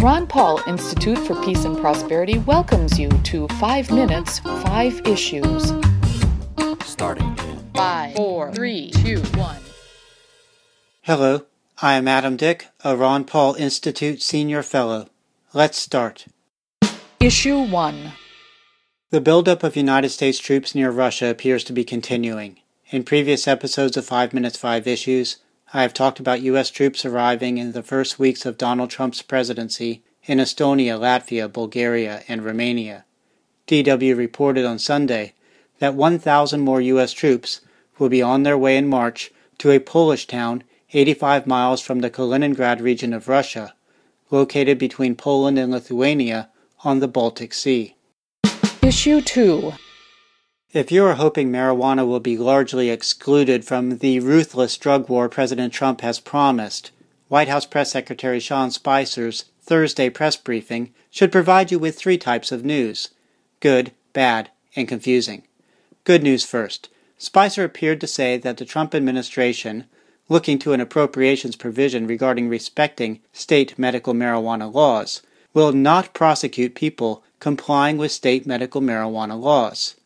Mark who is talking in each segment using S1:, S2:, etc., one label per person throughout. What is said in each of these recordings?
S1: The Ron Paul Institute for Peace and Prosperity welcomes you to 5 Minutes, 5 Issues.
S2: Starting in
S1: 5, 4, 3, 2, 1.
S3: Hello, I am Adam Dick, a Ron Paul Institute Senior Fellow. Let's start.
S1: Issue 1.
S3: The buildup of United States troops near Russia appears to be continuing. In previous episodes of 5 Minutes 5 Issues, I have talked about U.S. troops arriving in the first weeks of Donald Trump's presidency in Estonia, Latvia, Bulgaria, and Romania. DW reported on Sunday that 1,000 more U.S. troops will be on their way in March to a Polish town 85 miles from the Kaliningrad region of Russia, located between Poland and Lithuania on the Baltic Sea.
S1: Issue 2.
S3: If you are hoping marijuana will be largely excluded from the ruthless drug war President Trump has promised, White House Press Secretary Sean Spicer's Thursday press briefing should provide you with three types of news good, bad, and confusing. Good news first. Spicer appeared to say that the Trump administration, looking to an appropriations provision regarding respecting state medical marijuana laws, will not prosecute people complying with state medical marijuana laws.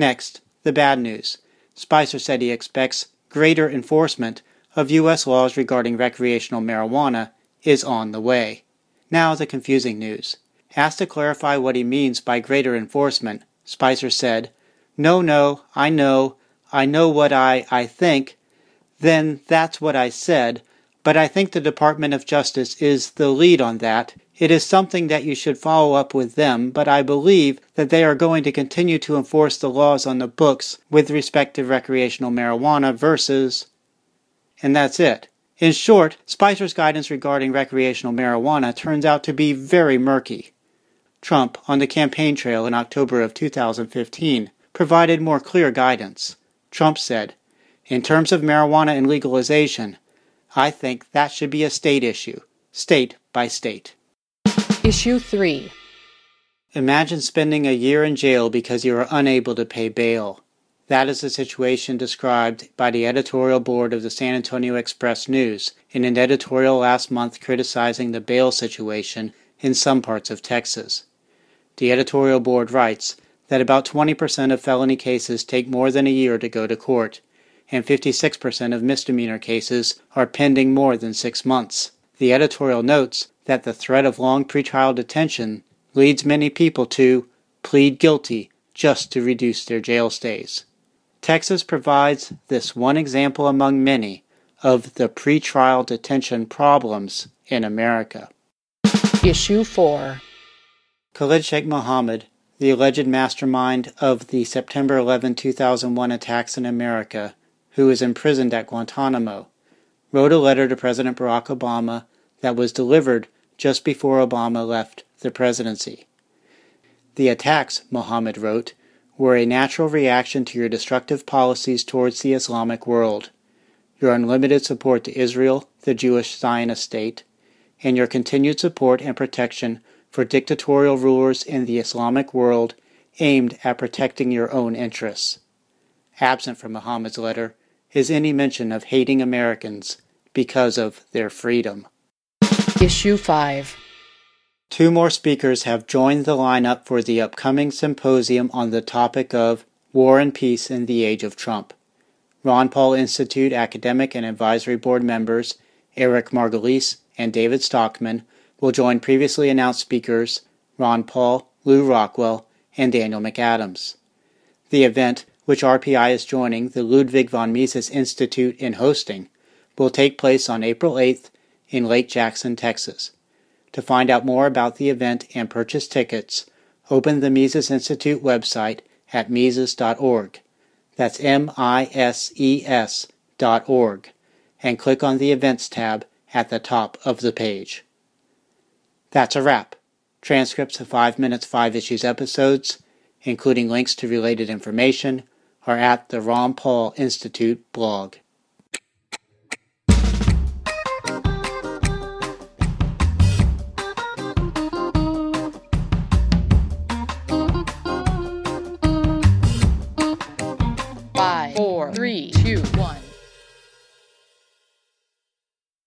S3: Next, the bad news. Spicer said he expects greater enforcement of U.S. laws regarding recreational marijuana is on the way. Now, the confusing news. Asked to clarify what he means by greater enforcement, Spicer said, No, no, I know, I know what I, I think. Then that's what I said, but I think the Department of Justice is the lead on that, it is something that you should follow up with them, but I believe that they are going to continue to enforce the laws on the books with respect to recreational marijuana versus. And that's it. In short, Spicer's guidance regarding recreational marijuana turns out to be very murky. Trump, on the campaign trail in October of 2015, provided more clear guidance. Trump said, In terms of marijuana and legalization, I think that should be a state issue, state by state.
S1: Issue 3.
S3: Imagine spending a year in jail because you are unable to pay bail. That is the situation described by the editorial board of the San Antonio Express News in an editorial last month criticizing the bail situation in some parts of Texas. The editorial board writes that about 20% of felony cases take more than a year to go to court, and 56% of misdemeanor cases are pending more than six months. The editorial notes that the threat of long pretrial detention leads many people to plead guilty just to reduce their jail stays. Texas provides this one example among many of the pretrial detention problems in America.
S1: Issue 4.
S3: Khalid Sheikh Mohammed, the alleged mastermind of the September 11, 2001 attacks in America, who is imprisoned at Guantanamo, wrote a letter to President Barack Obama that was delivered just before Obama left the presidency. The attacks, Mohammed wrote, were a natural reaction to your destructive policies towards the Islamic world, your unlimited support to Israel, the Jewish Zionist state, and your continued support and protection for dictatorial rulers in the Islamic world aimed at protecting your own interests. Absent from Mohammed's letter is any mention of hating Americans because of their freedom.
S1: Issue 5.
S3: Two more speakers have joined the lineup for the upcoming symposium on the topic of War and Peace in the Age of Trump. Ron Paul Institute academic and advisory board members Eric Margolis and David Stockman will join previously announced speakers Ron Paul, Lew Rockwell, and Daniel McAdams. The event, which RPI is joining the Ludwig von Mises Institute in hosting, will take place on April 8th in Lake Jackson, Texas. To find out more about the event and purchase tickets, open the Mises Institute website at Mises.org. That's M I S E S dot org, and click on the Events tab at the top of the page. That's a wrap. Transcripts of 5 Minutes 5 Issues episodes, including links to related information, are at the Ron Paul Institute blog.